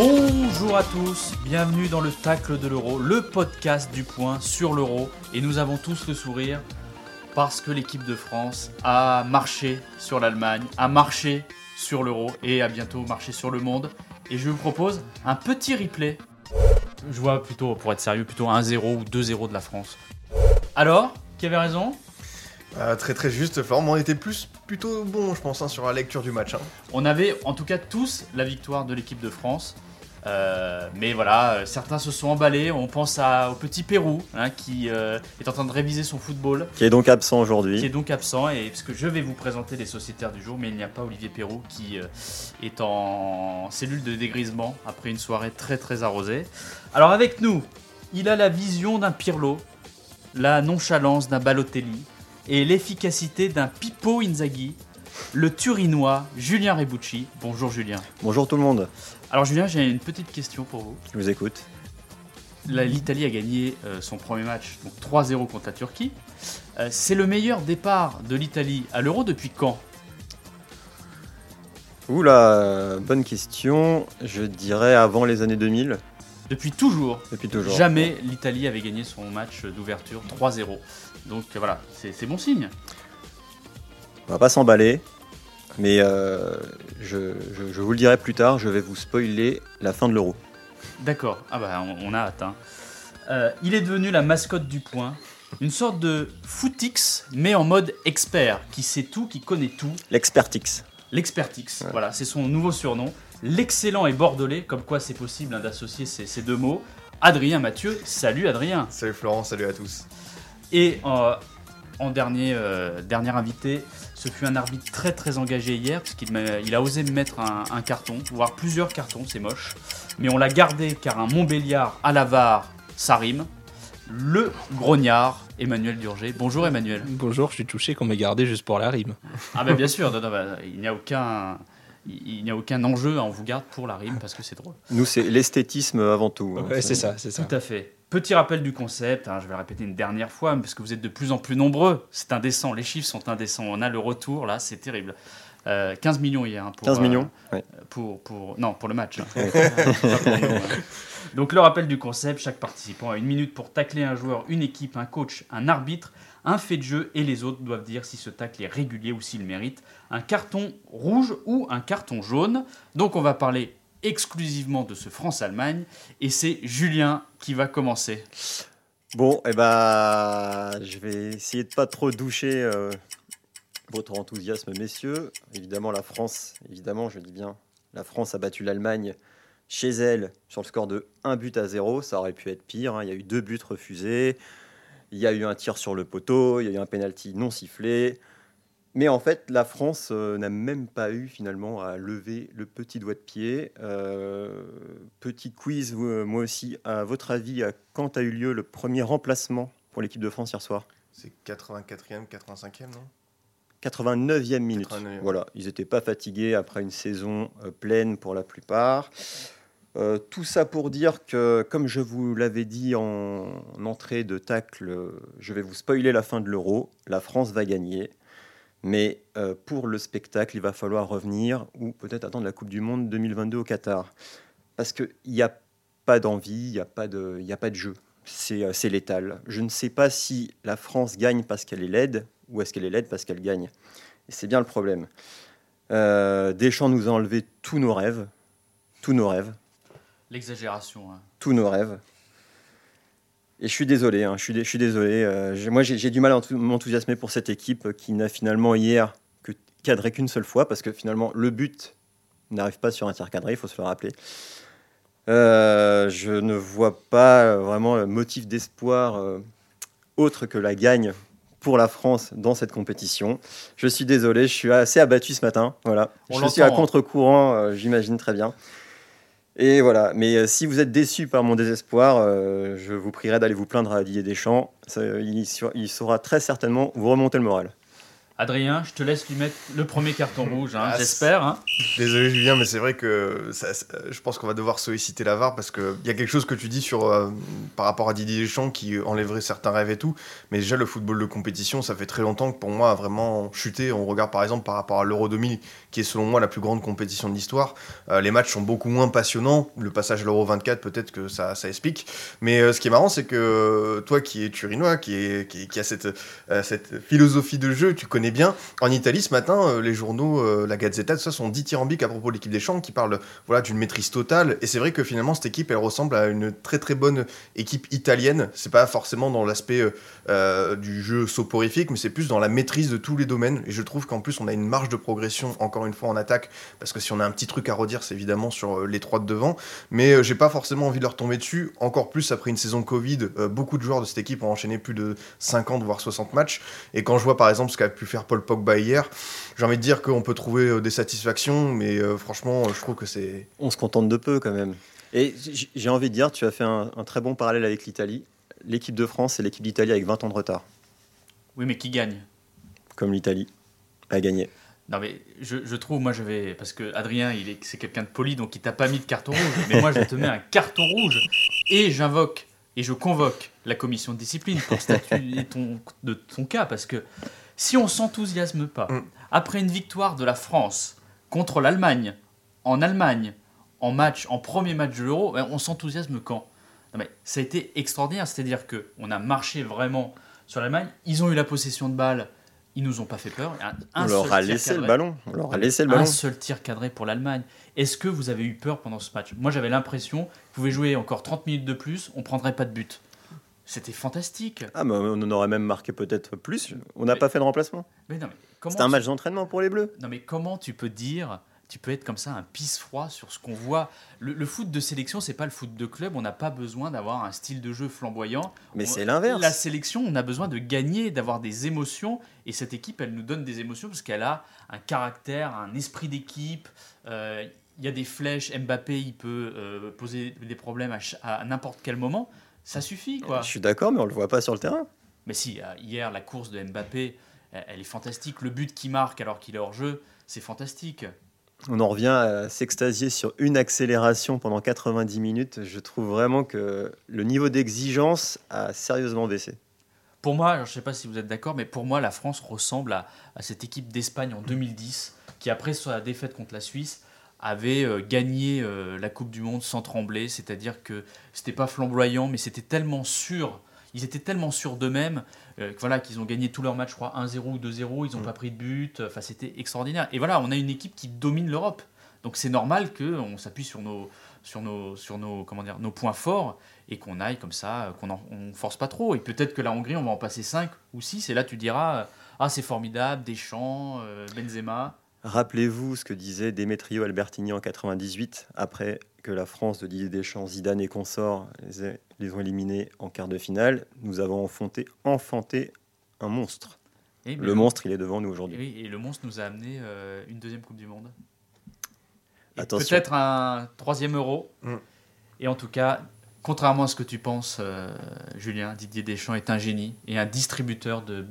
Bonjour à tous, bienvenue dans le Tacle de l'Euro, le podcast du point sur l'Euro. Et nous avons tous le sourire parce que l'équipe de France a marché sur l'Allemagne, a marché sur l'Euro et a bientôt marché sur le monde. Et je vous propose un petit replay. Je vois plutôt, pour être sérieux, plutôt 1-0 ou 2-0 de la France. Alors, qui avait raison? Ah, très très juste, Florent, on était plus plutôt bon, je pense, hein, sur la lecture du match. hein. On avait en tout cas tous la victoire de l'équipe de France. Euh, mais voilà, euh, certains se sont emballés. On pense à- au petit Pérou hein, qui euh, est en train de réviser son football, qui est donc absent qui est aujourd'hui. donc absent. Et parce que je vais vous présenter les sociétaires du jour, mais il n'y a pas Olivier Pérou qui est en cellule de dégrisement après une soirée très très arrosée. Alors avec nous, il a la vision d'un Pirlo, la nonchalance d'un Balotelli et l'efficacité d'un Pippo Inzaghi. Le Turinois Julien Rebucci. Bonjour Julien. Bonjour tout le monde, Alors Julien, j'ai une petite question pour vous. je vous écoute. L'Italie a gagné euh, son premier match, donc 3-0 contre la Turquie. Euh, c'est le meilleur départ de l'Italie à l'Euro depuis quand? Oula, bonne question. Je dirais avant les années 2000, Depuis toujours. depuis toujours. Jamais l'Italie avait gagné son match d'ouverture 3-0. Donc voilà, c'est bon signe. On va pas s'emballer, mais euh, je, je- je vous le dirai plus tard, je vais vous spoiler la fin de l'euro. D'accord, ah bah on, on a hâte. hein. Euh, il est devenu la mascotte du point. Une sorte de footix, mais en mode expert, qui sait tout, qui connaît tout. L'expertix. L'expertix, voilà, c'est son nouveau surnom. L'excellent et bordelais, comme quoi c'est possible hein, d'associer ces, ces deux mots. Adrien Mathieu, salut Adrien. Salut Florent, salut à tous. Et euh, en dernier, euh, dernier invité, ce fut un arbitre très très engagé hier, puisqu'il il a osé me mettre un, un carton, voire plusieurs cartons, c'est moche. Mais on l'a gardé car un Montbéliard à la VAR, ça rime. Le grognard, Emmanuel Durger. Bonjour Emmanuel. Bonjour, je suis touché qu'on m'ait gardé juste pour la rime. Ah ben bien sûr, non, non, bah, il n'y a aucun... Il n'y a aucun enjeu, on vous garde pour la rime parce que c'est drôle. Nous, c'est l'esthétisme avant tout. hein. Ouais, c'est ça, c'est ça. Tout à fait. Petit rappel du concept, hein, je vais le répéter une dernière fois, parce que vous êtes de plus en plus nombreux. C'est indécent, les chiffres sont indécents. On a le retour, là, c'est terrible. Euh, 15 millions hier. hein, pour, 15 euh, millions ouais. pour, pour, Non, pour le match. hein. Pas pour nous, hein. Donc le rappel du concept, chaque participant a une minute pour tacler un joueur, une équipe, un coach, un arbitre, un fait de jeu, et les autres doivent dire si ce tacle est régulier ou s'il mérite un carton rouge ou un carton jaune. Donc on va parler exclusivement de ce France-Allemagne, et c'est Julien qui va commencer. Bon, et bah, je vais essayer de pas trop doucher euh, votre enthousiasme, messieurs. Évidemment, la France, évidemment, je dis bien, la France a battu l'Allemagne chez elle sur le score de 1 but à 0. Ça aurait pu être pire. hein. Il y a eu deux buts refusés. Il y a eu un tir sur le poteau. Il y a eu un penalty non sifflé. Mais en fait, la France euh, n'a même pas eu finalement à lever le petit doigt de pied. Euh, petit quiz, euh, moi aussi. À votre avis, à quand a eu lieu le premier remplacement pour l'équipe de France hier soir? C'est 84e, 85e, non? 89e minute. 89e. Voilà, ils n'étaient pas fatigués après une saison pleine pour la plupart. Euh, tout ça pour dire que, comme je vous l'avais dit en, en entrée de tacle, je vais vous spoiler la fin de l'euro. La France va gagner. Mais euh, pour le spectacle, il va falloir revenir ou peut-être attendre la Coupe du Monde 2022 au Qatar. Parce qu'il n'y a pas d'envie, il n'y a, pas de- y a pas de jeu. C'est euh, c'est létal. Je ne sais pas si la France gagne parce qu'elle est laide ou est-ce qu'elle est laide parce qu'elle gagne. Et c'est bien le problème. Euh, Deschamps nous a enlevé tous nos rêves. Tous nos rêves. L'exagération. hein. tous nos rêves. Et je suis désolé, hein, je, suis dé- je suis désolé. euh, moi, j'ai du mal à enthou- m'enthousiasmer pour cette équipe qui n'a finalement hier que cadré qu'une seule fois, parce que finalement, le but n'arrive pas sur un tir cadré, il faut se le rappeler. Euh, je ne vois pas euh, vraiment le motif d'espoir euh, autre que la gagne pour la France dans cette compétition. Je suis désolé, je suis assez abattu ce matin. Voilà. On je suis à hein. contre-courant, euh, j'imagine très bien. Et voilà, mais euh, si vous êtes déçu par mon désespoir, euh, je vous prierai d'aller vous plaindre à Didier Deschamps. Ça, il, saura très certainement vous remonter le moral. Adrien, je te laisse lui mettre le premier carton rouge, hein, Ah, j'espère. hein. Désolé Julien, mais c'est vrai que ça- ça- je pense qu'on va devoir solliciter la VAR parce qu'il y a quelque chose que tu dis sur, euh, par rapport à Didier Deschamps qui enlèverait certains rêves et tout. Mais déjà, le football de compétition, ça fait très longtemps que pour moi a vraiment chuté. On regarde par exemple par rapport à l'Euro 2000, qui est selon moi la plus grande compétition de l'histoire. Euh, les matchs sont beaucoup moins passionnants. Le passage à l'Euro 24, peut-être que ça, ça explique. Mais euh, ce qui est marrant, c'est que toi qui es turinois, qui, est, qui, qui a cette, cette philosophie de jeu, tu connais bien. En Italie, ce matin, euh, les journaux, euh, la Gazzetta, tout ça, sont dithyrambiques à propos de l'équipe des Champs, qui parlent voilà, d'une maîtrise totale. Et c'est vrai que finalement, cette équipe, elle ressemble à une très très bonne équipe italienne. C'est pas forcément dans l'aspect euh, du jeu soporifique, mais c'est plus dans la maîtrise de tous les domaines. Et je trouve qu'en plus, on a une marge de progression, encore une fois, en attaque. Parce que si on a un petit truc à redire, c'est évidemment sur les trois de devant. Mais j'ai pas forcément envie de leur tomber dessus. Encore plus après une saison Covid, beaucoup de joueurs de cette équipe ont enchaîné plus de 50 voire 60 matchs. Et quand je vois par exemple ce qu'a pu faire Paul Pogba hier, j'ai envie de dire qu'on peut trouver euh, des satisfactions, mais euh, franchement, euh, je trouve que c'est. On se contente de peu quand même. Et j'ai envie de dire, tu as fait un, un très bon parallèle avec l'Italie. L'équipe de France et l'équipe d'Italie avec 20 ans de retard, Oui, mais qui gagne? Comme l'Italie a gagné. Non mais je, je trouve, moi je vais, parce que Adrien il est, c'est quelqu'un de poli donc il t'a pas mis de carton rouge, mais moi je te mets un carton rouge et j'invoque et je convoque la commission de discipline pour statuer ton, de ton cas parce que si on s'enthousiasme pas Mm. après une victoire de la France contre l'Allemagne en Allemagne en match en premier match de l'Euro, ben, on s'enthousiasme quand? Non mais ça a été extraordinaire, c'est-à-dire que on a marché vraiment sur l'Allemagne, ils ont eu la possession de balle, ils nous ont pas fait peur. Un- un On leur seul a tir laissé le cadré. ballon. On leur a laissé le Un ballon. seul tir cadré pour l'Allemagne. Est-ce que vous avez eu peur pendant ce match? Moi, j'avais l'impression que vous pouvez jouer encore 30 minutes de plus, on prendrait pas de but. C'était fantastique. Ah, mais on en aurait même marqué peut-être plus. On n'a pas fait de remplacement. Mais non, mais comment C'était un tu- match d'entraînement pour les Bleus. Non, mais comment tu peux dire tu peux être comme ça un pisse froid sur ce qu'on voit? Le, le foot de sélection, c'est pas le foot de club. On n'a pas besoin d'avoir un style de jeu flamboyant. Mais c'est l'inverse. La sélection, on a besoin de gagner, d'avoir des émotions. Et cette équipe, elle nous donne des émotions parce qu'elle a un caractère, un esprit d'équipe. Euh, Il y a des flèches. Mbappé, il peut euh, poser des problèmes à n'importe quel moment. Ça suffit, quoi. Je suis d'accord, mais on le voit pas sur le terrain. Mais si, euh, hier, la course de Mbappé, elle, est fantastique. Le but qu'il marque alors qu'il est hors jeu, c'est fantastique. On en revient à s'extasier sur une accélération pendant 90 minutes. Je trouve vraiment que le niveau d'exigence a sérieusement baissé. Pour moi, je ne sais pas si vous êtes d'accord, mais pour moi, la France ressemble à, à cette équipe d'Espagne en 2010, qui après sa défaite contre la Suisse, avait euh, gagné euh, la Coupe du Monde sans trembler, c'est-à-dire que c'était pas flamboyant, mais c'était tellement sûr, ils étaient tellement sûrs d'eux-mêmes, euh, voilà, qu'ils ont gagné tous leurs matchs, je crois 1-0 ou 2-0, ils n'ont pas pris de but, enfin c'était extraordinaire. Et voilà, on a une équipe qui domine l'Europe, donc c'est normal qu'on s'appuie sur nos, sur nos, sur nos, comment dire, nos points forts et qu'on aille comme ça, qu'on ne force pas trop. Et peut-être que la Hongrie, on va en passer 5 ou 6, et là tu diras, ah c'est formidable, Deschamps, Benzema. Rappelez-vous ce que disait Demetrio Albertini en 98, après que la France de Didier Deschamps, Zidane et consorts les, ont éliminés en quart de finale. Nous avons enfanté, enfanté un monstre. Et, mais Le monstre, il est devant nous Et, aujourd'hui. oui, et le monstre nous a amené euh, une deuxième Coupe du Monde. Peut-être un troisième euro. Mm. Et en tout cas, contrairement à ce que tu penses, euh, Julien, Didier Deschamps est un génie et un distributeur de,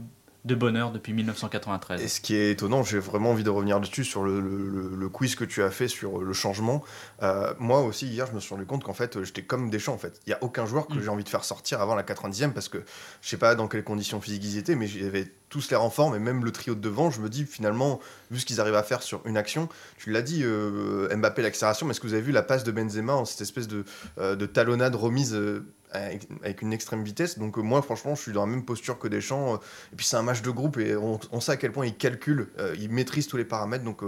de bonheur depuis 1993. Et ce qui est étonnant, j'ai vraiment envie de revenir dessus sur le, le- quiz que tu as fait sur le changement. Euh, moi aussi, hier, je me suis rendu compte qu'en fait, j'étais comme Deschamps. En fait, il y a aucun joueur que Mm. j'ai envie de faire sortir avant la 90e parce que je sais pas dans quelles conditions physiques ils étaient, mais j'avais tous l'air en forme et même le trio de devant. Je me dis finalement, vu ce qu'ils arrivent à faire sur une action, tu l'as dit, euh, Mbappé l'accélération, mais est-ce que vous avez vu la passe de Benzema en cette espèce de, euh, de talonnade remise euh, avec, une extrême vitesse? Donc moi, franchement, je suis dans la même posture que Deschamps. et puis c'est un match de groupe et on, sait à quel point ils calculent, ils maîtrisent tous les paramètres. Donc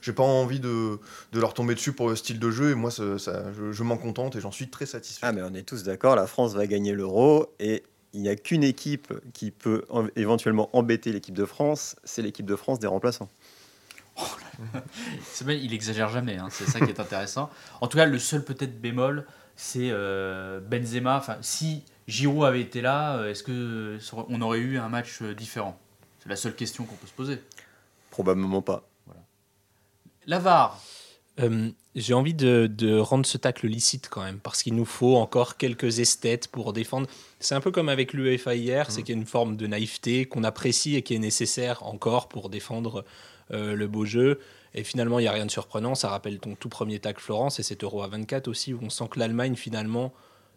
j'ai pas envie de, leur tomber dessus pour le style de jeu. Et moi, je m'en contente et j'en suis très satisfait. Ah, mais on est tous d'accord, la France va gagner l'euro et il n'y a qu'une équipe qui peut en- éventuellement embêter l'équipe de France, c'est l'équipe de France des remplaçants. Oh là il exagère jamais, hein, c'est ça qui est intéressant. En tout cas, le seul peut-être bémol, c'est euh, Benzema. Enfin, si Giroud avait été là, euh, est-ce que on aurait eu un match euh, différent? C'est la seule question qu'on peut se poser. Probablement pas. La VAR, Euh, J'ai envie de, de rendre ce tacle licite quand même, parce qu'il nous faut encore quelques esthètes pour défendre. C'est un peu comme avec l'UEFA hier, c'est qu'il y a une forme de naïveté qu'on apprécie et qui est nécessaire encore pour défendre euh, le beau jeu. Et finalement, il n'y a rien de surprenant. Ça rappelle ton tout premier tacle Florence et cet Euro à 24 aussi, où on sent que l'Allemagne finalement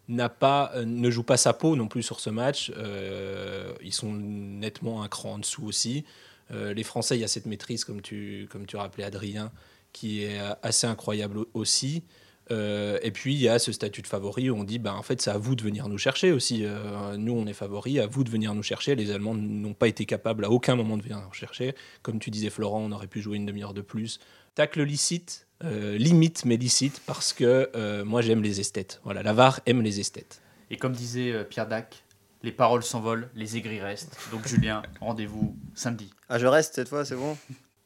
n'a pas, euh, ne joue pas sa peau non plus sur ce match. Euh, ils sont nettement un cran en dessous aussi. Les Français, il y a cette maîtrise, comme tu, comme tu rappelais, Adrien, qui est euh, assez incroyable au- aussi. Euh, et puis il y a ce statut de favori où on dit ben, en fait c'est à vous de venir nous chercher aussi. Euh, nous on est favoris, à vous de venir nous chercher. Les Allemands n'ont pas été capables à aucun moment de venir nous chercher. Comme tu disais Florent, on aurait pu jouer une demi-heure de plus. Tacle licite, euh, limite mais licite parce que euh, moi j'aime les esthètes. Voilà, la VAR aime les esthètes. et comme disait euh, Pierre Dac, les paroles s'envolent, les aigris restent. Donc Julien, rendez-vous samedi. Ah, je reste cette fois, c'est bon?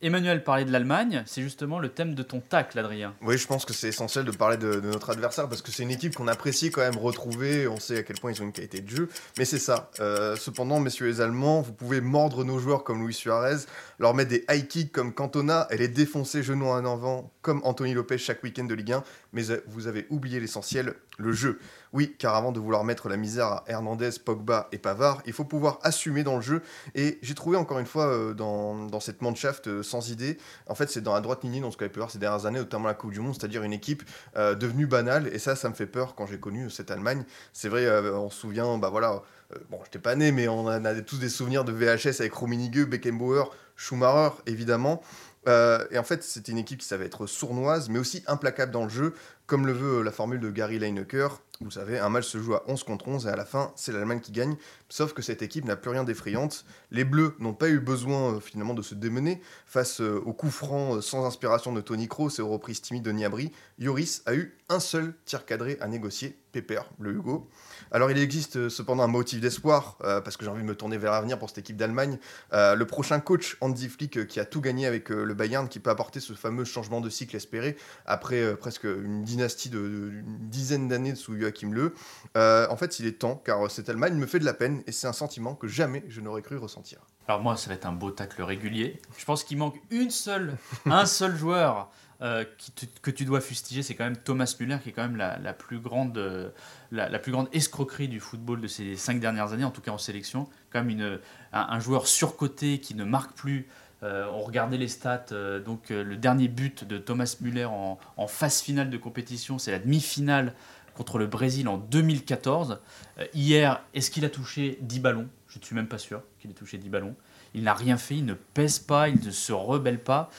Emmanuel parlait de l'Allemagne, c'est justement le thème de ton tacle, Adrien. Oui, je pense que c'est essentiel de parler de, notre adversaire parce que c'est une équipe qu'on apprécie quand même retrouver. On sait à quel point ils ont une qualité de jeu, mais c'est ça. Euh, cependant, messieurs les Allemands, vous pouvez mordre nos joueurs comme Luis Suarez, leur mettre des high kicks comme Cantona et les défoncer genoux en avant comme Anthony Lopez chaque week-end de Ligue 1. Mais euh, vous avez oublié l'essentiel, le jeu. Oui, car avant de vouloir mettre la misère à Hernandez, Pogba et Pavard, il faut pouvoir assumer dans le jeu. Et j'ai trouvé encore une fois euh, dans, cette Mannschaft euh, sans idée, en fait, c'est dans la droite lignée dans ce qu'on avait pu voir ces dernières années, notamment la Coupe du Monde, c'est-à-dire une équipe devenue banale. Et ça, ça me fait peur quand j'ai connu cette Allemagne. C'est vrai, on se souvient, bah voilà, bon, j'étais pas né, mais on en a tous des souvenirs de VHS avec Rummenigge, Beckenbauer, Schumacher, évidemment. Euh, et en fait, c'était une équipe qui savait être sournoise, mais aussi implacable dans le jeu, comme le veut la formule de Gary Lineker. Vous savez, un match se joue à 11 contre 11 et à la fin, c'est l'Allemagne qui gagne. Sauf que cette équipe n'a plus rien d'effrayante. Les Bleus n'ont pas eu besoin euh, finalement de se démener face euh, au coup franc euh, sans inspiration de Tony Kroos et aux reprises timides de Niabri. Yoris a eu un seul tir cadré à négocier, Pépère, le Hugo. Alors il existe euh, cependant un motif d'espoir, parce que j'ai envie de me tourner vers l'avenir pour cette équipe d'Allemagne. Le prochain coach, Andy Flick, qui a tout gagné avec le Bayern, qui peut apporter ce fameux changement de cycle espéré après presque une dynastie de, de- une dizaine d'années sous Joachim Le. Euh, en fait, il est temps, car euh, cette Allemagne me fait de la peine, et c'est un sentiment que jamais je n'aurais cru ressentir. Alors moi, ça va être un beau tacle régulier. Je pense qu'il manque une seule, un seul joueur euh, qui te- que tu dois fustiger, c'est quand même Thomas Müller, qui est quand même la, la plus grande, euh, la, la plus grande escroquerie du football de ces cinq dernières années, en tout cas en sélection. Quand même une, un, un joueur surcoté qui ne marque plus. Euh, on regardait les stats. euh, donc euh, le dernier but de Thomas Müller en, en phase finale de compétition, c'est la demi-finale contre le Brésil en 2014. Euh, hier, est-ce qu'il a touché 10 ballons? Je ne suis même pas sûr qu'il ait touché 10 ballons. Il n'a rien fait, il ne pèse pas, il ne se rebelle pas.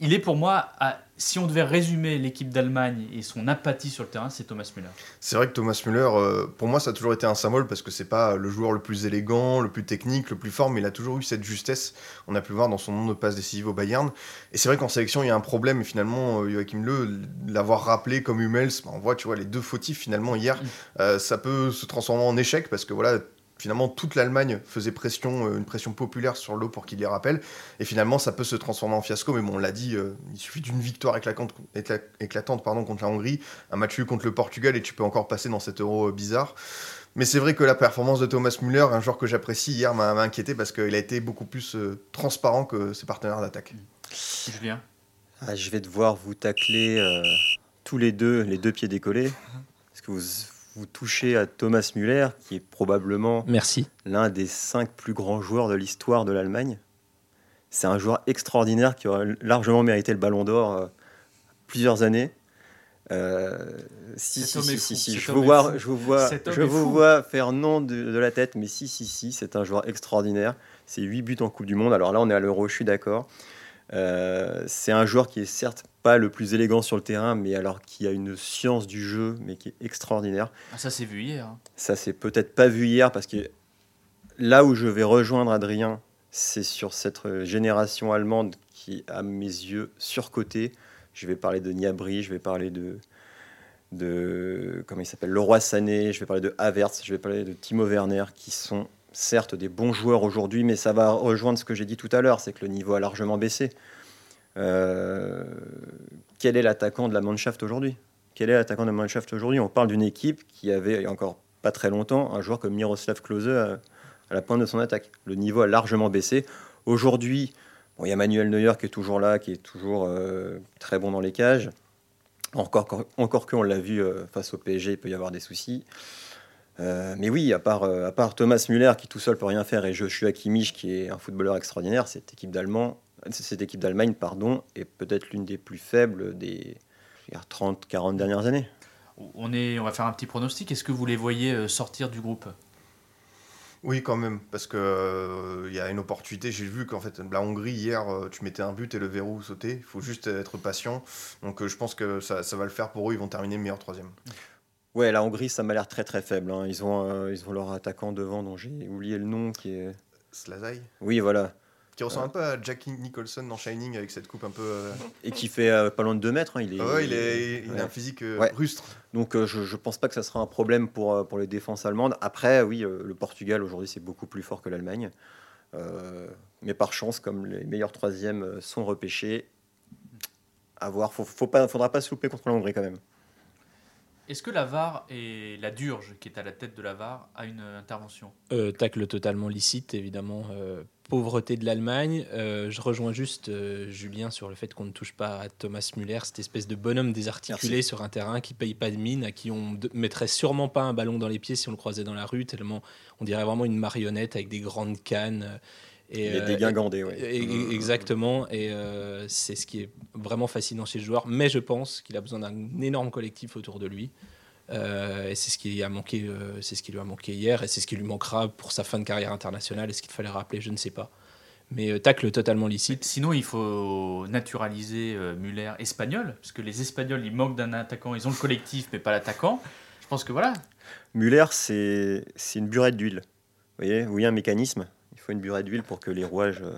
Il est pour moi, à- si on devait résumer l'équipe d'Allemagne et son apathie sur le terrain, c'est Thomas Müller. C'est vrai que Thomas Müller, euh, pour moi, ça a toujours été un symbole parce que c'est pas le joueur le plus élégant, le plus technique, le plus fort, mais il a toujours eu cette justesse. On a pu le voir dans son nombre de passes décisives au Bayern. Et c'est vrai qu'en sélection, il y a un problème. Et finalement, euh, Joachim Le, l'avoir rappelé comme Hummels, bah, on voit, tu vois, les deux fautifs finalement hier, euh, ça peut se transformer en échec parce que voilà. Finalement, toute l'Allemagne faisait pression, euh, une pression populaire sur l'eau pour qu'il les rappelle. Et finalement, ça peut se transformer en fiasco. Mais bon, on l'a dit, euh, il suffit d'une victoire éclatante, écla- éclatante pardon, contre la Hongrie, un match nul contre le Portugal, et tu peux encore passer dans cet euro euh, bizarre. Mais c'est vrai que la performance de Thomas Müller, un joueur que j'apprécie hier, m'a m'a inquiété parce qu'il a été beaucoup plus euh, transparent que ses partenaires d'attaque. Julien? Ah, Je vais devoir vous tacler euh, tous les deux, les deux pieds décollés. Parce que vous, vous touchez à Thomas Müller, qui est probablement l'un des cinq plus grands joueurs de l'histoire de l'Allemagne. C'est un joueur extraordinaire qui aurait largement mérité le ballon d'or euh, plusieurs années. Euh, si, si, si, je vous vois, je vous vois, je vous vois faire non de, de la tête, mais si, si, si, c'est un joueur extraordinaire. C'est 8 buts en Coupe du Monde. Alors là, on est à l'Euro, je suis d'accord. Euh, c'est un joueur qui est certes pas le plus élégant sur le terrain, mais alors qui a une science du jeu, mais qui est extraordinaire. Ah, Ça s'est vu hier. hein. Ça, c'est peut-être pas vu hier parce que là où je vais rejoindre Adrien, c'est sur cette euh, génération allemande qui, à mes yeux, surcotée. Je vais parler de Niabri, je vais parler de, de comment il s'appelle, Leroy Sané, je vais parler de Havertz, je vais parler de Timo Werner, qui sont certes des bons joueurs aujourd'hui, mais ça va rejoindre ce que j'ai dit tout à l'heure, c'est que le niveau a largement baissé. Euh, quel est l'attaquant de la Mannschaft aujourd'hui? Quel est l'attaquant de la Mannschaft aujourd'hui? On parle d'une équipe qui avait, il y a encore pas très longtemps, un joueur comme Miroslav Klose à, la pointe de son attaque. Le niveau a largement baissé. Aujourd'hui, bon, il y a Manuel Neuer qui est toujours là, qui est toujours euh, très bon dans les cages. Encore, encore que l'a vu euh, face au PSG, il peut y avoir des soucis. Euh, mais oui, à part, euh, à part Thomas Müller qui tout seul peut rien faire et Joshua Kimmich qui est un footballeur extraordinaire, cette équipe d'Allemagne, cette équipe d'Allemagne, pardon, est peut-être l'une des plus faibles des 30-40 dernières années. On, est, on va faire un petit pronostic. Est-ce que vous les voyez euh, sortir du groupe? Oui, quand même, parce que euh, il y a une opportunité. J'ai vu qu'en fait, la Hongrie, hier, euh, tu mettais un but et le verrou sautait. Il faut juste être patient. Donc, euh, je pense que ça, ça va le faire pour eux. Ils vont terminer meilleur troisième. Ouais, la Hongrie, ça m'a l'air très très faible. hein. Ils, ont, euh, ils ont leur attaquant devant dont j'ai oublié le nom qui est. Slazai, Oui, voilà. qui ressemble un peu à Jackie Nicholson dans Shining avec cette coupe un peu. euh, Et qui fait euh, pas loin de 2 mètres. hein. Il est, ah ouais, il, est, il ouais. a un physique euh, Ouais. rustre. Donc euh, je, je pense pas que ça sera un problème pour, euh, pour les défenses allemandes. Après, oui, euh, le Portugal aujourd'hui c'est beaucoup plus fort que l'Allemagne. Euh, mais par chance, comme les meilleurs troisièmes euh, sont repêchés, à voir. Faut, faut pas, faudra pas se louper contre la Hongrie quand même. Est-ce que la VAR et la Durge, qui est à la tête de la VAR, a une intervention? Euh, tacle totalement licite, évidemment. euh, pauvreté de l'Allemagne. Euh, je rejoins juste euh, Julien sur le fait qu'on ne touche pas à Thomas Müller, cette espèce de bonhomme désarticulé Merci. sur un terrain qui paye pas de mine, à qui on mettrait sûrement pas un ballon dans les pieds si on le croisait dans la rue, tellement on dirait vraiment une marionnette avec des grandes cannes. Et, Il est euh, dégingandé, ouais. et- et- Exactement, et euh, c'est ce qui est vraiment fascinant chez le joueur. Mais je pense qu'il a besoin d'un énorme collectif autour de lui. Euh, et c'est ce qui a manqué, euh, c'est ce qui lui a manqué hier, et c'est ce qui lui manquera pour sa fin de carrière internationale. Est-ce qu'il fallait rappeler? Je ne sais pas. Mais euh, tacle totalement licite. Sinon, il faut naturaliser euh, Muller espagnol, parce que les Espagnols, ils manquent d'un attaquant, ils ont le collectif, mais pas l'attaquant. Je pense que voilà, Muller, c'est c'est une burette d'huile. Vous voyez, oui, un mécanisme? Faut une burette d'huile pour que les rouages euh,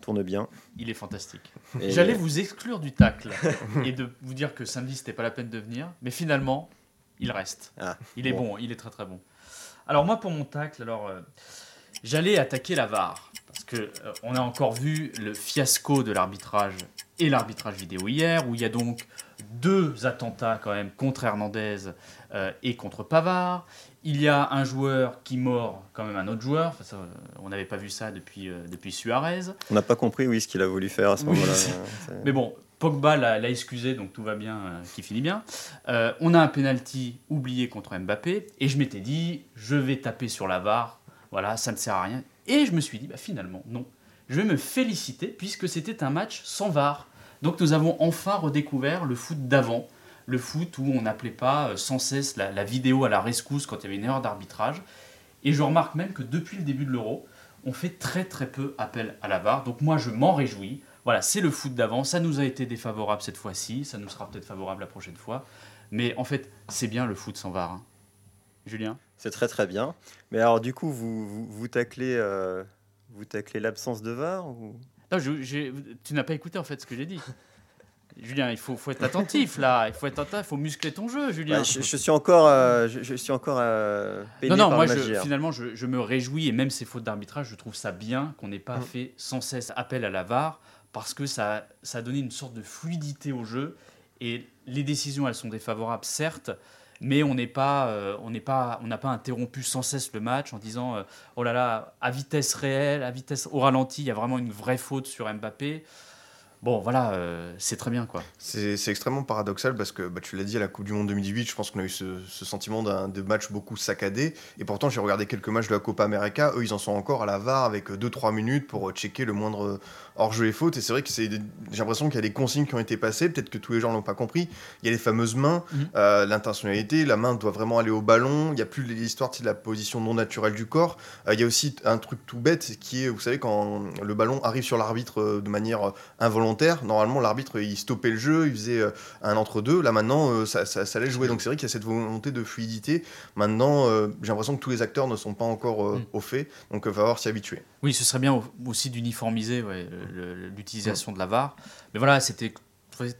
tournent bien. il est fantastique. Et- J'allais vous exclure du tacle et de vous dire que samedi, c'était pas la peine de venir, mais finalement, il reste. Ah, Il est bon. bon, il est très très bon. Alors moi pour mon tacle, alors euh, j'allais attaquer la VAR parce que euh, on a encore vu le fiasco de l'arbitrage et l'arbitrage vidéo hier où il y a donc deux attentats quand même contre Hernandez euh, et contre Pavard. Il y a un joueur qui mord quand même un autre joueur. Enfin, ça, on n'avait pas vu ça depuis, euh, depuis Suarez. On n'a pas compris, oui, ce qu'il a voulu faire à ce Oui, moment-là. Mais bon, Pogba l'a l'a excusé, donc tout va bien, euh, qui finit bien. Euh, on a un penalty oublié contre Mbappé, et je m'étais dit, je vais taper sur la VAR, voilà, ça ne sert à rien. Et je me suis dit, bah, finalement, non. Je vais me féliciter, puisque c'était un match sans VAR. Donc nous avons enfin redécouvert le foot d'avant, le foot où on n'appelait pas euh, sans cesse la, la vidéo à la rescousse quand il y avait une erreur d'arbitrage. Et je remarque même que depuis le début de l'Euro, on fait très très peu appel à la VAR. Donc moi je m'en réjouis. Voilà, c'est le foot d'avant. Ça nous a été défavorable cette fois-ci. Ça nous sera peut-être favorable la prochaine fois. Mais en fait, c'est bien le foot sans VAR. hein. Julien? C'est très très bien. Mais alors du coup, vous, vous, vous taclez, euh, vous taclez l'absence de VAR ou... Non, je- Tu n'as pas écouté en fait ce que j'ai dit. Julien, il faut, faut être attentif là. Il faut être attentif. Il faut muscler ton jeu, Julien. Ouais, je, je suis encore, euh, je, je suis encore euh, peiné Non, non, par moi, je, d'hier. finalement, je, je me réjouis, et même ces fautes d'arbitrage, je trouve ça bien qu'on n'ait pas Mm. fait sans cesse appel à la VAR, parce que ça, ça a donné une sorte de fluidité au jeu, et les décisions, elles sont défavorables, certes, mais on n'est pas, euh, on n'est pas, on n'a pas interrompu sans cesse le match en disant, euh, oh là là, à vitesse réelle, à vitesse au ralenti, il y a vraiment une vraie faute sur Mbappé. Bon, voilà, euh, c'est très bien, quoi. C'est extrêmement paradoxal parce que bah, tu l'as dit à la Coupe du Monde 2018, je pense qu'on a eu ce, ce sentiment d'un de match beaucoup saccadé. Et pourtant, j'ai regardé quelques matchs de la Copa América. Eux, ils en sont encore à la VAR avec 2-3 minutes pour checker le moindre hors-jeu et faute. Et c'est vrai que j'ai l'impression qu'il y a des consignes qui ont été passées. Peut-être que tous les gens l'ont pas compris. Il y a les fameuses mains, Mhm. euh, l'intentionnalité. La main doit vraiment aller au ballon. Il n'y a plus l'histoire de la position non naturelle du corps. Euh, il y a aussi un truc tout bête qui est, vous savez, quand le ballon arrive sur l'arbitre euh, de manière euh, normalement l'arbitre il stoppait le jeu, il faisait euh, un entre-deux. Là maintenant, euh, ça, ça, ça allait jouer. Donc c'est vrai qu'il y a cette volonté de fluidité. Maintenant, euh, j'ai l'impression que tous les acteurs ne sont pas encore Mm. au fait. Donc il va falloir s'y habituer. Oui, ce serait bien au- aussi d'uniformiser ouais, l'utilisation de la VAR. Mais voilà, c'était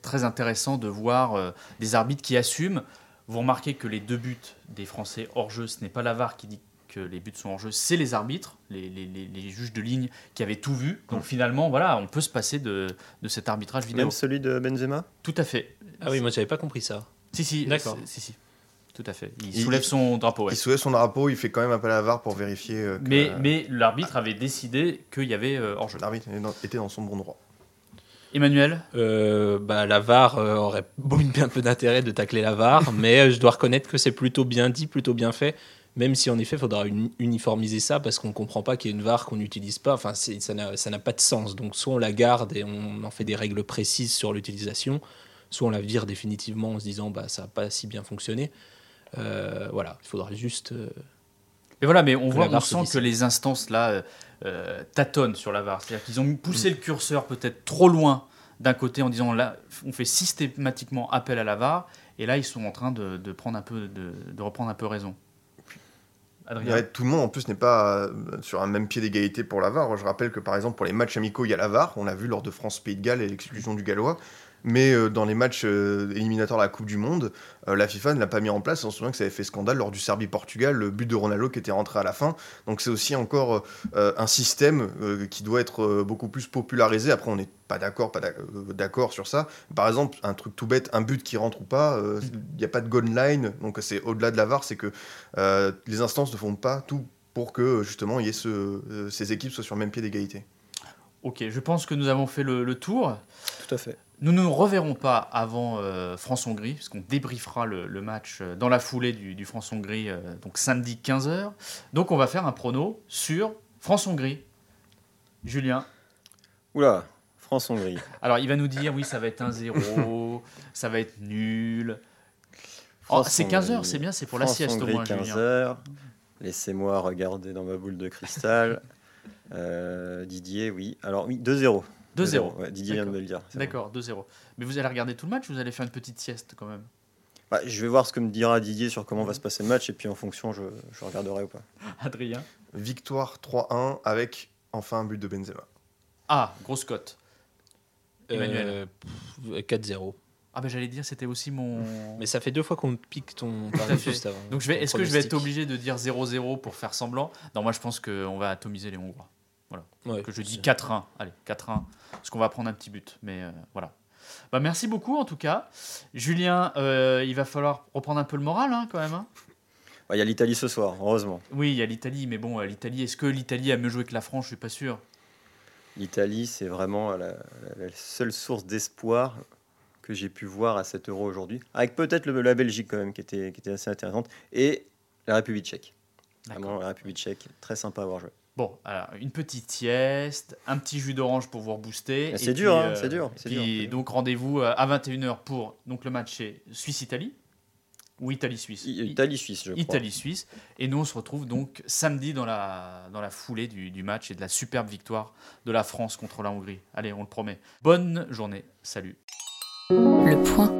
très, intéressant de voir des arbitres qui assument. Vous remarquez que les deux buts des Français hors jeu, ce n'est pas la VAR qui dit que les buts sont en jeu, c'est les arbitres, les, les- les- les juges de ligne qui avaient tout vu. Donc finalement, voilà, on peut se passer de, de cet arbitrage vidéo. Même celui de Benzema Tout à fait. Ah oui, moi j'avais pas compris ça. Si, si, D'accord. Si, si. Tout à fait. Il, Il- soulève son drapeau. ouais. Il soulève son drapeau, il fait quand même appel à la VAR pour vérifier euh, que Mais, mais l'arbitre avait décidé qu'il y avait euh, hors-jeu. l'arbitre était dans- était dans son bon droit. Emmanuel Euh, bah, la VAR euh, aurait bien peu d'intérêt de tacler la VAR, mais euh, je dois reconnaître que c'est plutôt bien dit, plutôt bien fait. Même si en effet, il faudra uni- uniformiser ça parce qu'on ne comprend pas qu'il y ait une VAR qu'on n'utilise pas. Enfin, ça n'a pas de sens. Donc, soit on la garde et on en fait des règles précises sur l'utilisation, soit on la vire définitivement en se disant bah, ça n'a pas si bien fonctionné. Euh, voilà, il faudra juste. euh, Mais voilà, mais on voit, on sent que les instances là euh, tâtonnent sur la VAR. C'est-à-dire qu'ils ont poussé le curseur peut-être trop loin d'un côté en disant là, on fait systématiquement appel à la VAR, et là ils sont en train de, de prendre un peu, de, de reprendre un peu raison. Tout le monde en plus n'est pas euh, sur un même pied d'égalité pour la VAR. Je rappelle que par exemple pour les matchs amicaux il y a la VAR, on l'a vu lors de France-Pays de Galles et l'exclusion du Gallois. Mais euh, dans les matchs euh, éliminatoires de la Coupe du Monde, euh, la FIFA ne l'a pas mis en place. On se souvient que ça avait fait scandale lors du Serbie-Portugal, le but de Ronaldo qui était rentré à la fin. Donc c'est aussi encore euh, un système euh, qui doit être euh, beaucoup plus popularisé. Après, on n'est pas d'accord, pas d'ac- d'accord sur ça. Par exemple, un truc tout bête, un but qui rentre ou pas, euh, il n'y a pas de goal line. Donc c'est au-delà de la VAR, c'est que euh, les instances ne font pas tout pour que justement il y ait ce, euh, ces équipes soient sur le même pied d'égalité. Ok, je pense que nous avons fait le, le tour. Tout à fait. Nous ne nous reverrons pas avant euh, France-Hongrie, puisqu'on débriefera le, le match euh, dans la foulée du, du France-Hongrie, euh, donc samedi 15h. Donc on va faire un prono sur France-Hongrie. Julien. Oula, France-Hongrie. Alors il va nous dire, oui, ça va être 1-0, ça va être nul. Oh, c'est 15h, c'est bien, c'est pour la sieste au moins, France-Hongrie, Julien. 15h. Laissez-moi regarder dans ma boule de cristal. Didier, oui. Alors, oui, 2-0. 2-0. Ouais, Didier vient de me le dire. D'accord, 2-0. Mais vous allez regarder tout le match ou vous allez faire une petite sieste quand même? Bah, je vais voir ce que me dira Didier sur comment va se passer le match et puis en fonction, je, je regarderai ou pas. Adrien? Victoire 3-1 avec enfin un but de Benzema. Ah, grosse cote. Emmanuel. euh, pff, 4-0. Ah ben j'allais dire, c'était aussi mon... Mais ça fait deux fois qu'on pique ton juste avant. Donc je vais, ton est-ce que je vais être obligé de dire 0-0 pour faire semblant? Non, moi je pense qu'on va atomiser les Hongrois. Ouais, Que je dis c'est- 4-1. Allez, 4-1. Parce qu'on va prendre un petit but. Mais euh, voilà. Bah, merci beaucoup en tout cas. Julien, euh, il va falloir reprendre un peu le moral hein, quand même. hein. Il y a l'Italie ce soir, heureusement. oui, il y a l'Italie, mais bon, euh, l'Italie, est-ce que l'Italie a mieux joué que la France? Je suis pas sûr. L'Italie, c'est vraiment la, seule source d'espoir que j'ai pu voir à 7 euros aujourd'hui. Avec peut-être le- la Belgique quand même, qui était, qui était assez intéressante. Et la République tchèque. Vraiment, la République tchèque, très sympa à avoir joué. Bon, alors une petite sieste, un petit jus d'orange pour vous rebooster. Et c'est dur, hein, euh, c'est dur, et c'est puis, dur. donc rendez-vous euh, à 21h pour donc, le match Suisse-Italie ou Italie-Suisse Italie-Suisse, je crois. Italie-Suisse. Et nous, on se retrouve donc samedi dans la, dans la foulée du, du match et de la superbe victoire de la France contre la Hongrie. Allez, on le promet. Bonne journée. Salut. Le point.